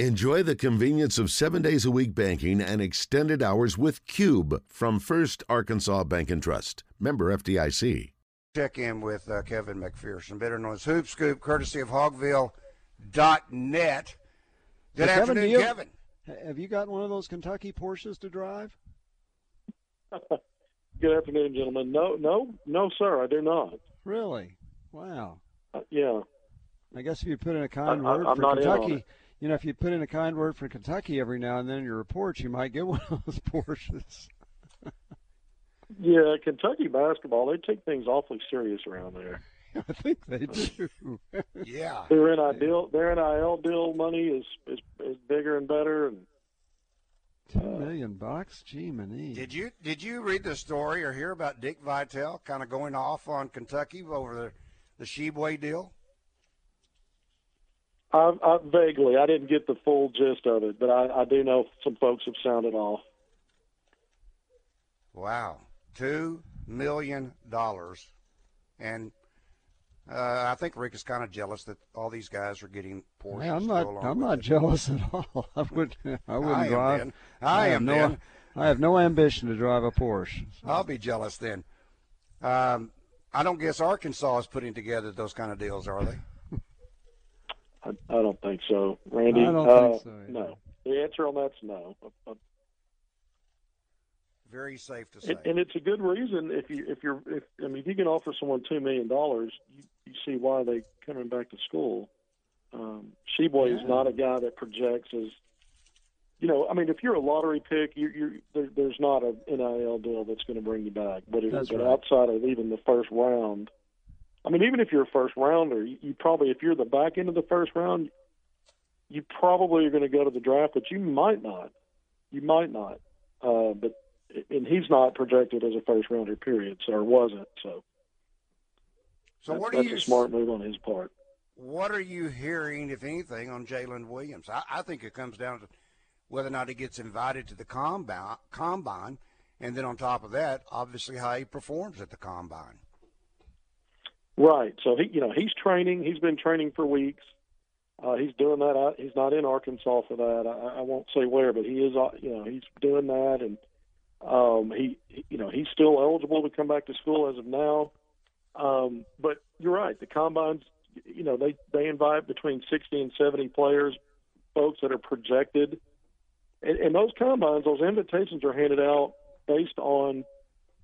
Enjoy the convenience of seven days a week banking and extended hours with Cube from First Arkansas Bank and Trust. Member FDIC. Check in with uh, Kevin McPherson, better known as Hoop Scoop, courtesy of Hawgville.net. Good Hey, Kevin, afternoon, do you- Kevin. Have you got one of those Kentucky Porsches to drive? Good afternoon, gentlemen. No, no, no, sir, I do not. Really? Wow. Uh, yeah, I guess if you put in a kind I- I- word I'm for not in on Kentucky, it. You know, if you put in a kind word for Kentucky every now and then in your reports, you might get one of those Porsches. yeah. Kentucky basketball, they take things awfully serious around there. I think they do. Yeah. Their NIL, their NIL deal money is is, is bigger and better, and Two uh, million bucks? Gee, many. Did you did you read the story or hear about Dick Vitale kind of going off on Kentucky over the the Tshiebwe deal? I, I vaguely, I didn't get the full gist of it, but I, I do know some folks have sounded off. Wow, two million dollars, and uh, I think Rick is kind of jealous that all these guys are getting Porsches. Hey, I'm not. along I'm not it. jealous at all. I would. I wouldn't I am drive. then. I, have am no. then. I have no ambition to drive a Porsche. I'll be jealous then. Um, I don't guess Arkansas is putting together those kind of deals, are they? I, I don't think so, Randy. I don't uh, think so, either. No, the answer on that's no. Uh, Very safe to say. And, and it's a good reason if you if you're if I mean if you can offer someone two million dollars, you, you see why they coming back to school. Um, Tshiebwe is not a guy that projects as, you know, I mean if you're a lottery pick, you're, you there, there's not a NIL deal that's going to bring you back. But if, That's but right. outside of even the first round, I mean even if you're a first rounder, you, you probably if you're the back end of the first round, you probably are going to go to the draft, but you might not. You might not. Uh, but and he's not projected as a first rounder, period, so or wasn't. So, so that's, what are that's you a smart move on his part. what are you hearing, if anything, on Jaylin Williams? I, I think it comes down to whether or not he gets invited to the combine, combine, and then on top of that, obviously how he performs at the combine. Right. So he, you know, he's training. He's been training for weeks. Uh, he's doing that. I, he's not in Arkansas for that. I, I won't say where, but he is. uh, You know, he's doing that, and um, he, you know, he's still eligible to come back to school as of now. Um, but you're right. The combines, you know, they they invite between 60 and 70 players, folks that are projected, and, and those combines, those invitations are handed out based on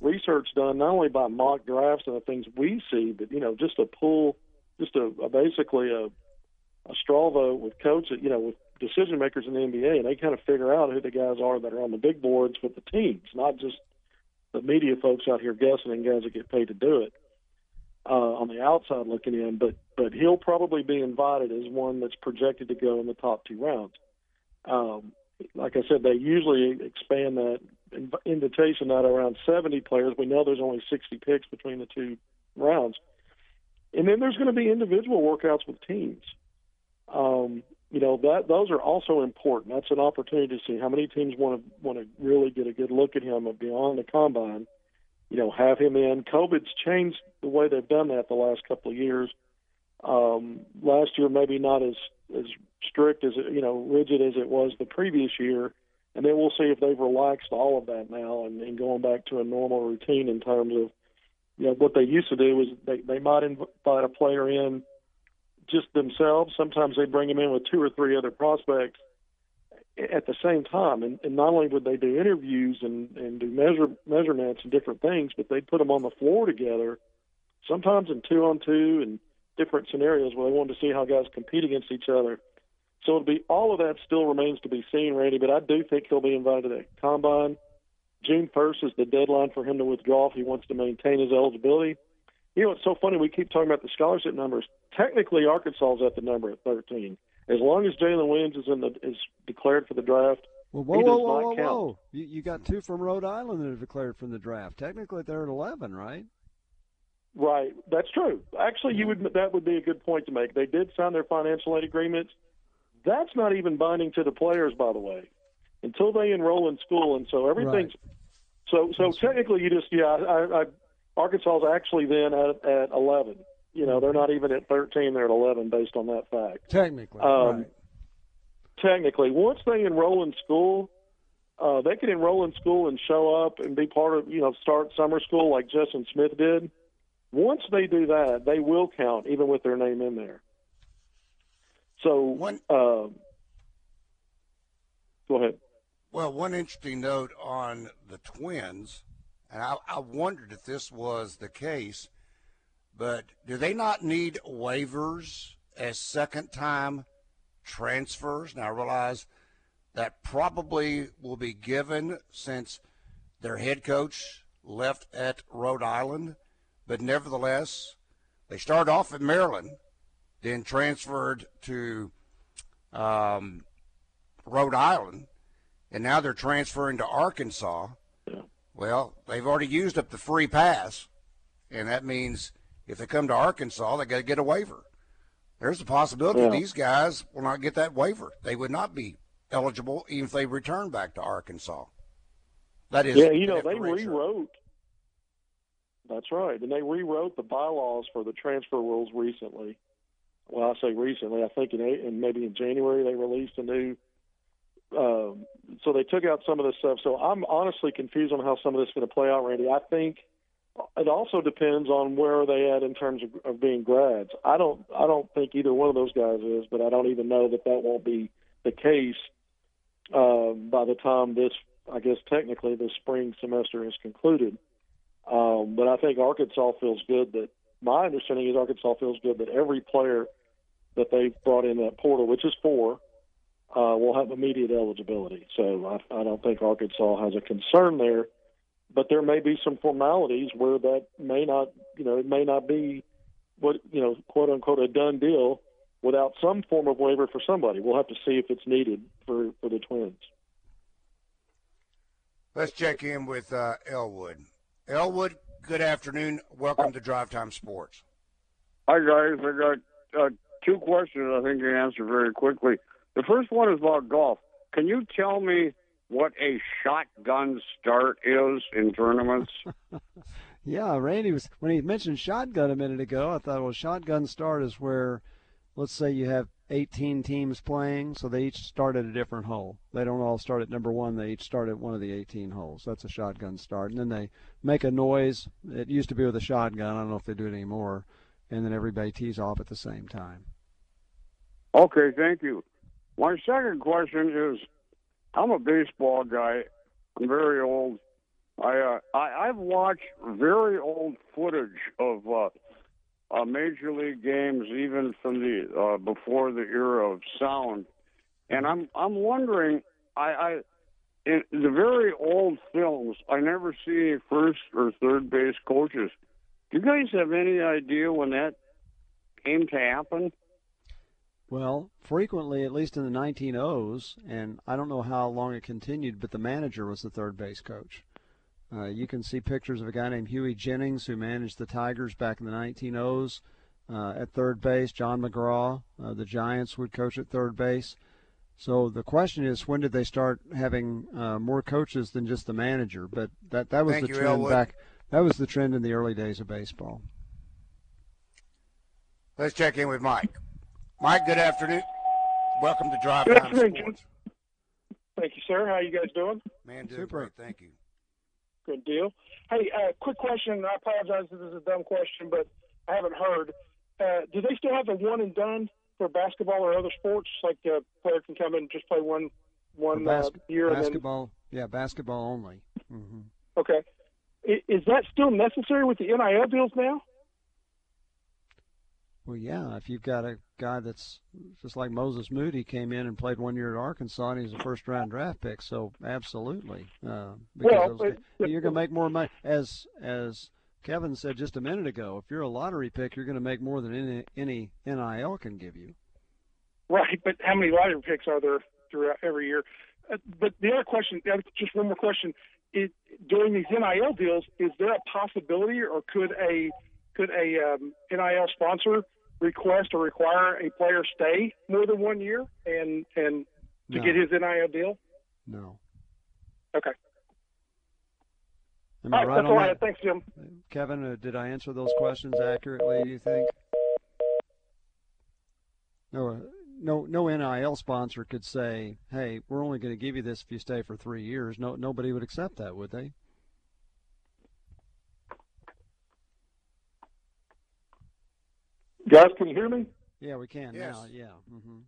research done not only by mock drafts and the things we see, but you know, just a pool, just a, a basically a, a straw vote with coaches, you know, with decision makers in the NBA, and they kind of figure out who the guys are that are on the big boards with the teams, not just the media folks out here guessing and guys that get paid to do it uh, on the outside looking in. But but he'll probably be invited as one that's projected to go in the top two rounds. Um, like I said, they usually expand that invitation out around 70 players. We know there's only 60 picks between the two rounds. And then there's going to be individual workouts with teams. Um, you know that those are also important. That's an opportunity to see how many teams want to want to really get a good look at him beyond the combine. You know, have him in. COVID's changed the way they've done that the last couple of years. Um, last year, maybe not as as strict as you know rigid as it was the previous year, and then we'll see if they've relaxed all of that now and, and going back to a normal routine in terms of you know what they used to do was they they might invite a player in just themselves. Sometimes they bring them in with two or three other prospects at the same time, and, and not only would they do interviews and and do measure measurements and different things, but they put them on the floor together, sometimes in two on two and different scenarios where they wanted to see how guys compete against each other. So it'll be all of that still remains to be seen, Randy. But I do think he'll be invited to the combine. June first is the deadline for him to withdraw if he wants to maintain his eligibility. You know, it's so funny. We keep talking about the scholarship numbers. Technically, Arkansas is at the number at 13. As long as Jaylin Williams is in the is declared for the draft, Well, whoa, He does whoa, not whoa, count. whoa! You, you got two from Rhode Island that are declared from the draft. Technically, they're at eleven, right? Right, that's true. Actually, you mm-hmm. would that would be a good point to make. They did sign their financial aid agreements. That's not even binding to the players, by the way, until they enroll in school, and so everything's so so technically you just yeah. I, I, Arkansas is actually then at at eleven. You know, they're not even at thirteen; they're at eleven based on that fact. Technically, Um, right? technically. Once they enroll in school, uh, they can enroll in school and show up and be part of, you know, start summer school like Justin Smith did. Once they do that, they will count even with their name in there. So, One- uh, go ahead. Well, one interesting note on the Twins, and I, I wondered if this was the case, but do they not need waivers as second time transfers? Now, I realize that probably will be given since their head coach left at Rhode Island, but nevertheless, they started off at Maryland, then transferred to um, Rhode Island and now they're transferring to Arkansas. Yeah. Well, they've already used up the free pass, and that means if they come to Arkansas, they got to get a waiver. There's a possibility Yeah. these guys will not get that waiver. They would not be eligible even if they return back to Arkansas. That is, Yeah, you know, they rewrote. That's right, and they rewrote the bylaws for the transfer rules recently. Well, I say recently. I think in, in maybe in January they released a new. Um, so they took out some of this stuff. So I'm honestly confused on how some of this is going to play out, Randy. I think it also depends on where they at in terms of, of being grads. I don't. I don't think either one of those guys is, but I don't even know that that won't be the case uh, by the time this, I guess technically this spring semester is concluded. Um, but I think Arkansas feels good that my understanding is Arkansas feels good that every player that they've brought in that portal, which is four, uh, will have immediate eligibility. So I, I don't think Arkansas has a concern there. But there may be some formalities where that may not, you know, it may not be what you know, quote unquote, a done deal without some form of waiver for somebody. We'll have to see if it's needed for for the Twins. Let's check in with uh, Elwood. Elwood, good afternoon. Welcome to Drive Time Sports. Hi guys, I got uh, two questions. I think you can answer very quickly. The first one is about golf. Can you tell me what a shotgun start is in tournaments? Yeah, Randy was when he mentioned shotgun a minute ago. I thought, well, shotgun start is where, let's say you have 18 teams playing, so they each start at a different hole. They don't all start at number one. They each start at one of the 18 holes. That's a shotgun start, and then they make a noise. It used to be with a shotgun. I don't know if they do it anymore. And then everybody tees off at the same time. Okay, thank you. My second question is, I'm a baseball guy. I'm very old. I uh, I, I've watched very old footage of uh, uh, major league games, even from the uh, before the era of sound, and I'm I'm wondering, I, I in the very old films, I never see first or third base coaches. Do you guys have any idea when that came to happen? Well, frequently, at least in the 1900s, and I don't know how long it continued, but the manager was the third base coach. Uh, you can see pictures of a guy named Hughie Jennings who managed the Tigers back in the 1900s uh, at third base. John McGraw, uh, the Giants, would coach at third base. So the question is, when did they start having uh, more coaches than just the manager? But that that was Thank the trend Elwood. back. That was the trend in the early days of baseball. Let's check in with Mike. Mike, good afternoon. Welcome to Drive Good Time afternoon, Jim. Sports. Thank you, sir. How you guys doing? Man, doing Super. great. Thank you. Good deal. Hey, uh, quick question. I apologize if this is a dumb question, but I haven't heard. Uh, do they still have the one and done for basketball or other sports? Like a player can come in and just play one one bas- uh, year and then basketball, yeah, basketball only. hmm okay. I, is that still necessary with the NIL deals now? Well, yeah, if you've got a guy that's just like Moses Moody came in and played one year at Arkansas and he's a first round draft pick, so absolutely. Uh, because Well, those guys- you're going to make more money. As as Kevin said just a minute ago, if you're a lottery pick, you're going to make more than any, any NIL can give you. Right, but how many lottery picks are there throughout every year? Uh, but the other question, uh, just one more question: is, during these NIL deals, is there a possibility, or could a could a um, NIL sponsor request or require a player stay more than one year and and to No. get his NIL deal? No. Okay, Am all I right, right that's all that? had. Thanks, Jim. Kevin, uh, did I answer those questions accurately, do you think? No, uh, no no NIL sponsor could say, "Hey, we're only going to give you this if you stay for three years." No, nobody would accept that, would they? Guys, can you hear me? Yeah, we can Yes. now. Yeah. hmm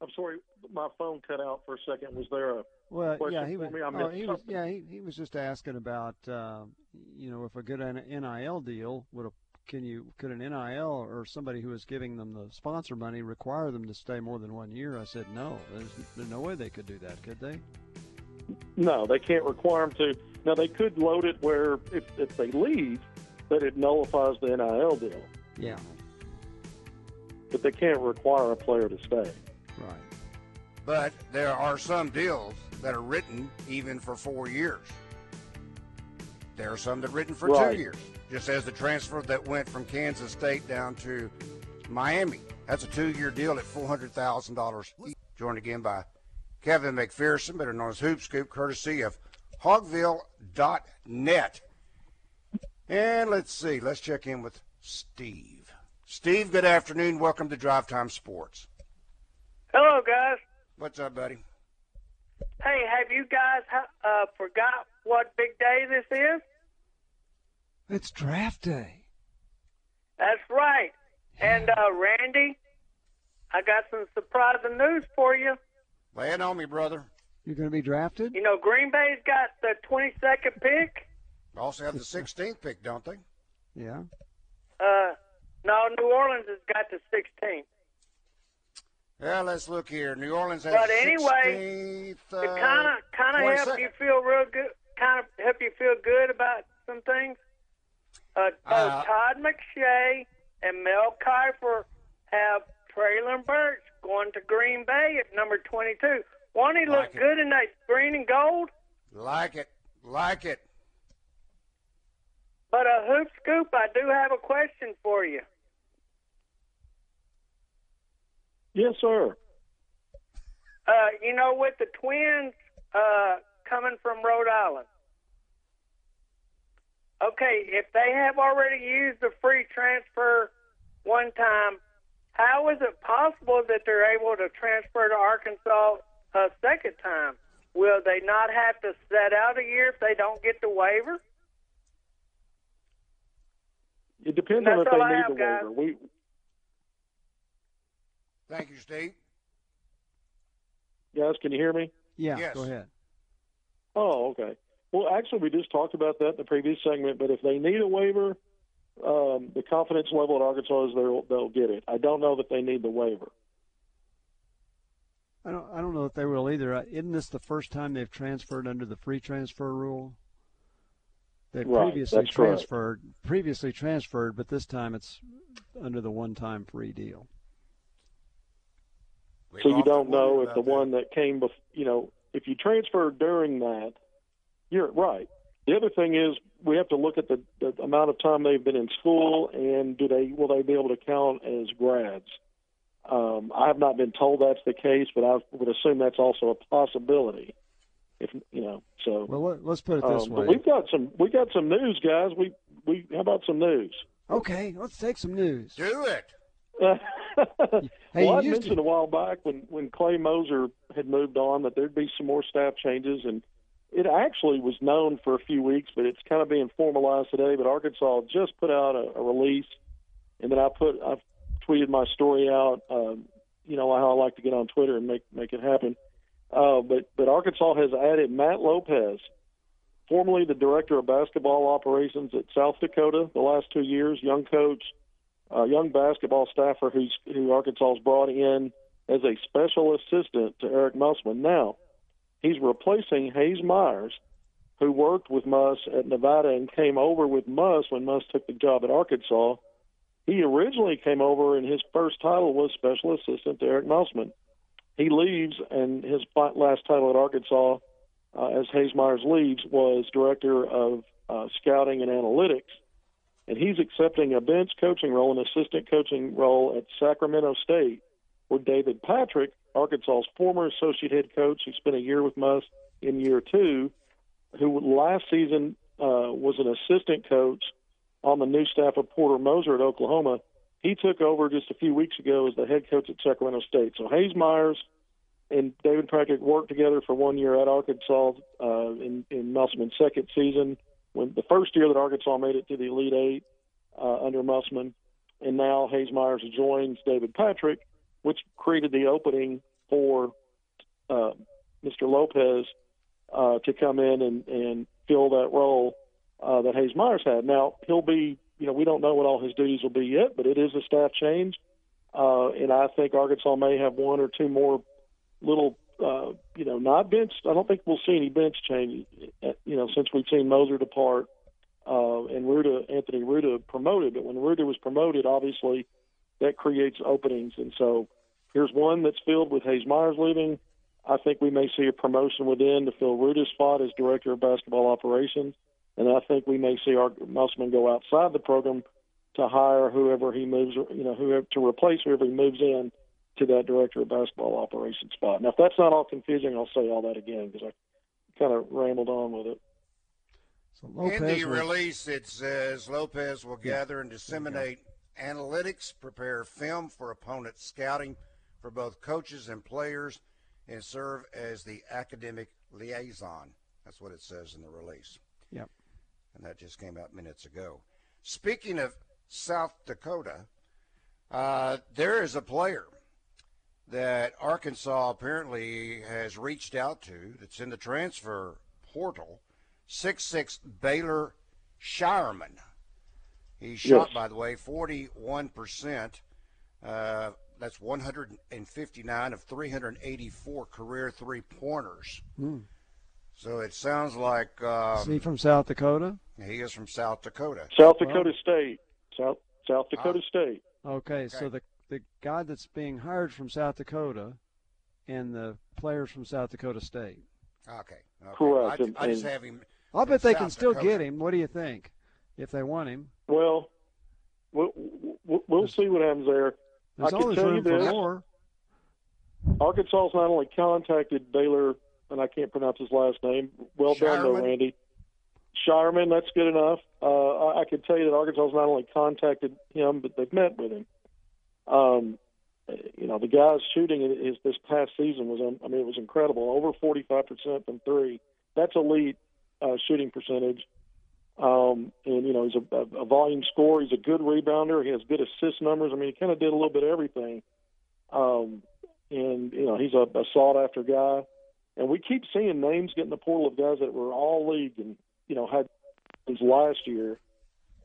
I'm sorry, my phone cut out for a second. Was there a Well, question yeah, he for was. me? I oh, missed he was. something. Yeah, he, he was just asking about, uh, you know, if a good NIL deal would a can you could an NIL or somebody who is giving them the sponsor money require them to stay more than one year? I said no. There's, there's no way they could do that, could they? No, they can't require them to. Now they could load it where if if they leave, that it nullifies the NIL deal, Yeah. But they can't require a player to stay. Right. But there are some deals that are written even for four years. There are some that are written for Right. two years. Just as the transfer that went from Kansas State down to Miami. That's a two-year deal at four hundred thousand dollars. Joined again by Kevin McPherson, better known as Hoop Scoop, courtesy of Hawgville.net. And let's see, let's check in with Steve. Steve, good afternoon. Welcome to Drive Time Sports. Hello, guys. What's up, buddy? Hey, have you guys uh, forgot what big day this is? It's draft day. That's right. And uh, Randy, I got some surprising news for you. Lay it on me, brother. You're going to be drafted? You know, Green Bay's got the 22nd pick. They also have the 16th pick, don't they? Yeah. Uh, no, New Orleans has got the 16th. Yeah, let's look here. New Orleans has But anyway, 16th. To uh, kind of kind of help you feel real good, kind of help you feel good about some things. Uh, both Uh, Todd McShay and Mel Kiper have Treylon Burks going to Green Bay at number 22. Won't he look it. good in that green and gold? Like it. Like it. But a hoop scoop, I do have a question for you. Yes, sir. Uh, you know, with the twins uh, coming from Rhode Island. Okay, if they have already used the free transfer one time, how is it possible that they're able to transfer to Arkansas a second time? Will they not have to set out a year if they don't get the waiver? It depends That's on if they I need have, the guys. waiver. We Thank you, Steve. guys, can you hear me? Yeah. Yes. Go ahead. Oh, okay. Well, actually, we just talked about that in the previous segment. But if they need a waiver, um, the confidence level at Arkansas is they'll they'll get it. I don't know that they need the waiver. I don't. I don't know that they will either. Uh, Isn't this the first time they've transferred under the free transfer rule? They've Right, previously that's correct. transferred, previously transferred, but this time it's under the one-time free deal. We've so you don't know if the that. one that came bef- you know if you transfer during that you're right the other thing is we have to look at the, the amount of time they've been in school and do they will they be able to count as grads um, I have not been told that's the case, but I would assume that's also a possibility. If you know, so Well, let, let's put it this um, way. but we've got some we got some news, guys. We we how about some news? Okay, let's take some news. Do it. Hey, well, I mentioned to- a while back when when Clay Moser had moved on that there'd be some more staff changes, and it actually was known for a few weeks, but it's kind of being formalized today. But Arkansas just put out a, a release, and then I put I tweeted my story out. Um, you know how I like to get on Twitter and make make it happen. Uh, but but Arkansas has added Matt Lopez, formerly the director of basketball operations at South Dakota the last two years, young coach a young basketball staffer who's who Arkansas has brought in as a special assistant to Eric Musselman. Now, he's replacing Hayes Myers, who worked with Muss at Nevada and came over with Muss when Muss took the job at Arkansas. He originally came over, and his first title was special assistant to Eric Musselman. He leaves, and his last title at Arkansas, uh, as Hayes Myers leaves, was director of uh, scouting and analytics and he's accepting a bench coaching role, an assistant coaching role at Sacramento State, where David Patrick, Arkansas's former associate head coach, who spent a year with Muss in year two, who last season uh, was an assistant coach on the new staff of Porter Moser at Oklahoma, he took over just a few weeks ago as the head coach at Sacramento State. So Hayes Myers and David Patrick worked together for one year at Arkansas uh, in, in Musselman's second season. When the first year that Arkansas made it to the Elite Eight uh, under Musselman, and now Hayes Myers joins David Patrick, which created the opening for uh, Mr. Lopez uh, to come in and, and fill that role uh, that Hayes Myers had. Now he'll be, you know, we don't know what all his duties will be yet, but it is a staff change, uh, and I think Arkansas may have one or two more little, uh, you know, not bench. I don't think we'll see any bench change, uh, you know, since we've seen Moser depart uh, and Ruta, Anthony Ruta promoted. But when Ruta was promoted, obviously that creates openings, and so here's one that's filled with Hayes Myers leaving. I think we may see a promotion within to fill Ruta's spot as director of basketball operations, and I think we may see our Musselman go outside the program to hire whoever he moves, you know, whoever to replace whoever he moves in to that director of basketball operations spot. Now, if that's not all confusing, I'll say all that again because I kind of rambled on with it. So Lopez In the was... release, it says Lopez will yeah. gather and disseminate analytics, prepare film for opponent scouting for both coaches and players, and serve as the academic liaison. That's what it says in the release. Yep. And that just came out minutes ago. Speaking of South Dakota, uh, there is a player that Arkansas apparently has reached out to that's in the transfer portal. Six six Baylor Scheierman. He shot, yes. by the way, 41%. Uh, that's 159 of 384 career three pointers. Mm. So it sounds like. Um, is he from South Dakota? He is from South Dakota. South Dakota well, State. South South Dakota uh, State. Okay, okay, so the the guy that's being hired from South Dakota and the players from South Dakota State. Okay. okay. Correct. I, I just have him. I'll bet they South can still Dakota. get him. What do you think? If they want him. Well, we'll, we'll see what happens there. There's I can tell you this. More. Arkansas's not only contacted Baylor, and I can't pronounce his last name. Well done, though, Randy. Scheierman, that's good enough. Uh, I, I can tell you that Arkansas's not only contacted him, but they've met with him. Um, you know, the guy's shooting is this past season was, I mean, it was incredible. Over 45% from three. That's elite uh, shooting percentage. Um, and, you know, he's a, a, a volume scorer. He's a good rebounder. He has good assist numbers. I mean, he kind of did a little bit of everything. Um, and, you know, he's a, a sought after guy. And we keep seeing names get in the portal of guys that were all league and, you know, had his last year.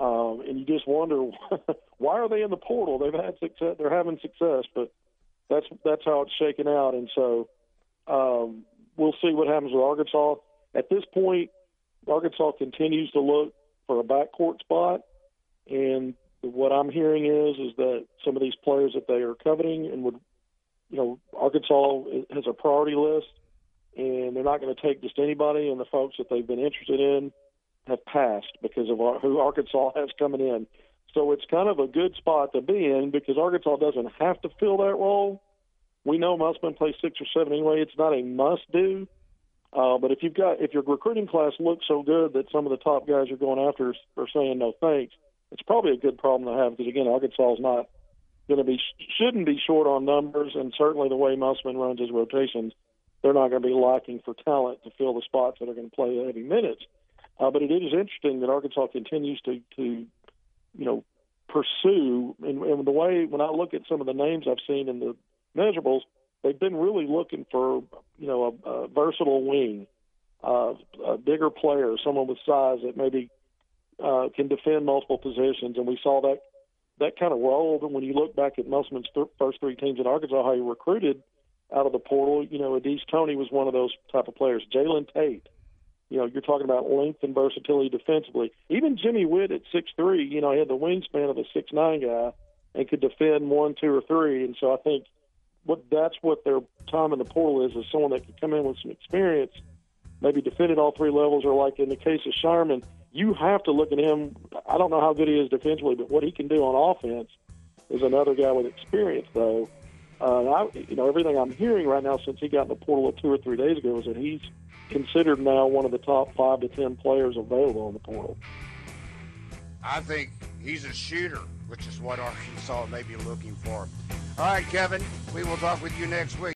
Um, and you just wonder why are they in the portal? They've had success. They're having success, but that's that's how it's shaken out. And so um, we'll see what happens with Arkansas. At this point, Arkansas continues to look for a backcourt spot, and what I'm hearing is is that some of these players that they are coveting and would, you know, Arkansas has a priority list, and they're not going to take just anybody. And the folks that they've been interested in have passed because of who Arkansas has coming in. So it's kind of a good spot to be in because Arkansas doesn't have to fill that role. We know Musselman plays six or seven anyway. It's not a must do. Uh, but if you've got if your recruiting class looks so good that some of the top guys you're going after are saying no thanks, it's probably a good problem to have because again Arkansas is not going to be shouldn't be short on numbers and certainly the way Musselman runs his rotations, they're not going to be lacking for talent to fill the spots that are going to play heavy minutes. Uh, but it is interesting that Arkansas continues to, to you know, pursue. And, and the way when I look at some of the names I've seen in the measurables, they've been really looking for, you know, a, a versatile wing, uh, a bigger player, someone with size that maybe uh, can defend multiple positions. And we saw that that kind of rolled. And when you look back at Musselman's th- first three teams in Arkansas, how he recruited out of the portal, you know, Au'Diese Toney was one of those type of players. Jalen Tate you know, you're talking about length and versatility defensively. Even Jimmy Whitt at six three, you know, he had the wingspan of a six nine guy and could defend one, two, or three. And so I think what that's what their time in the portal is is someone that can come in with some experience, maybe defend at all three levels, or like in the case of Scheierman, you have to look at him. I don't know how good he is defensively, but what he can do on offense is another guy with experience, though. Uh, I, you know, everything I'm hearing right now since he got in the portal two or three days ago is that he's considered now one of the top five to ten players available in the portal. I think he's a shooter which is what Arkansas may be looking for. All right, Kevin, we will talk with you next week.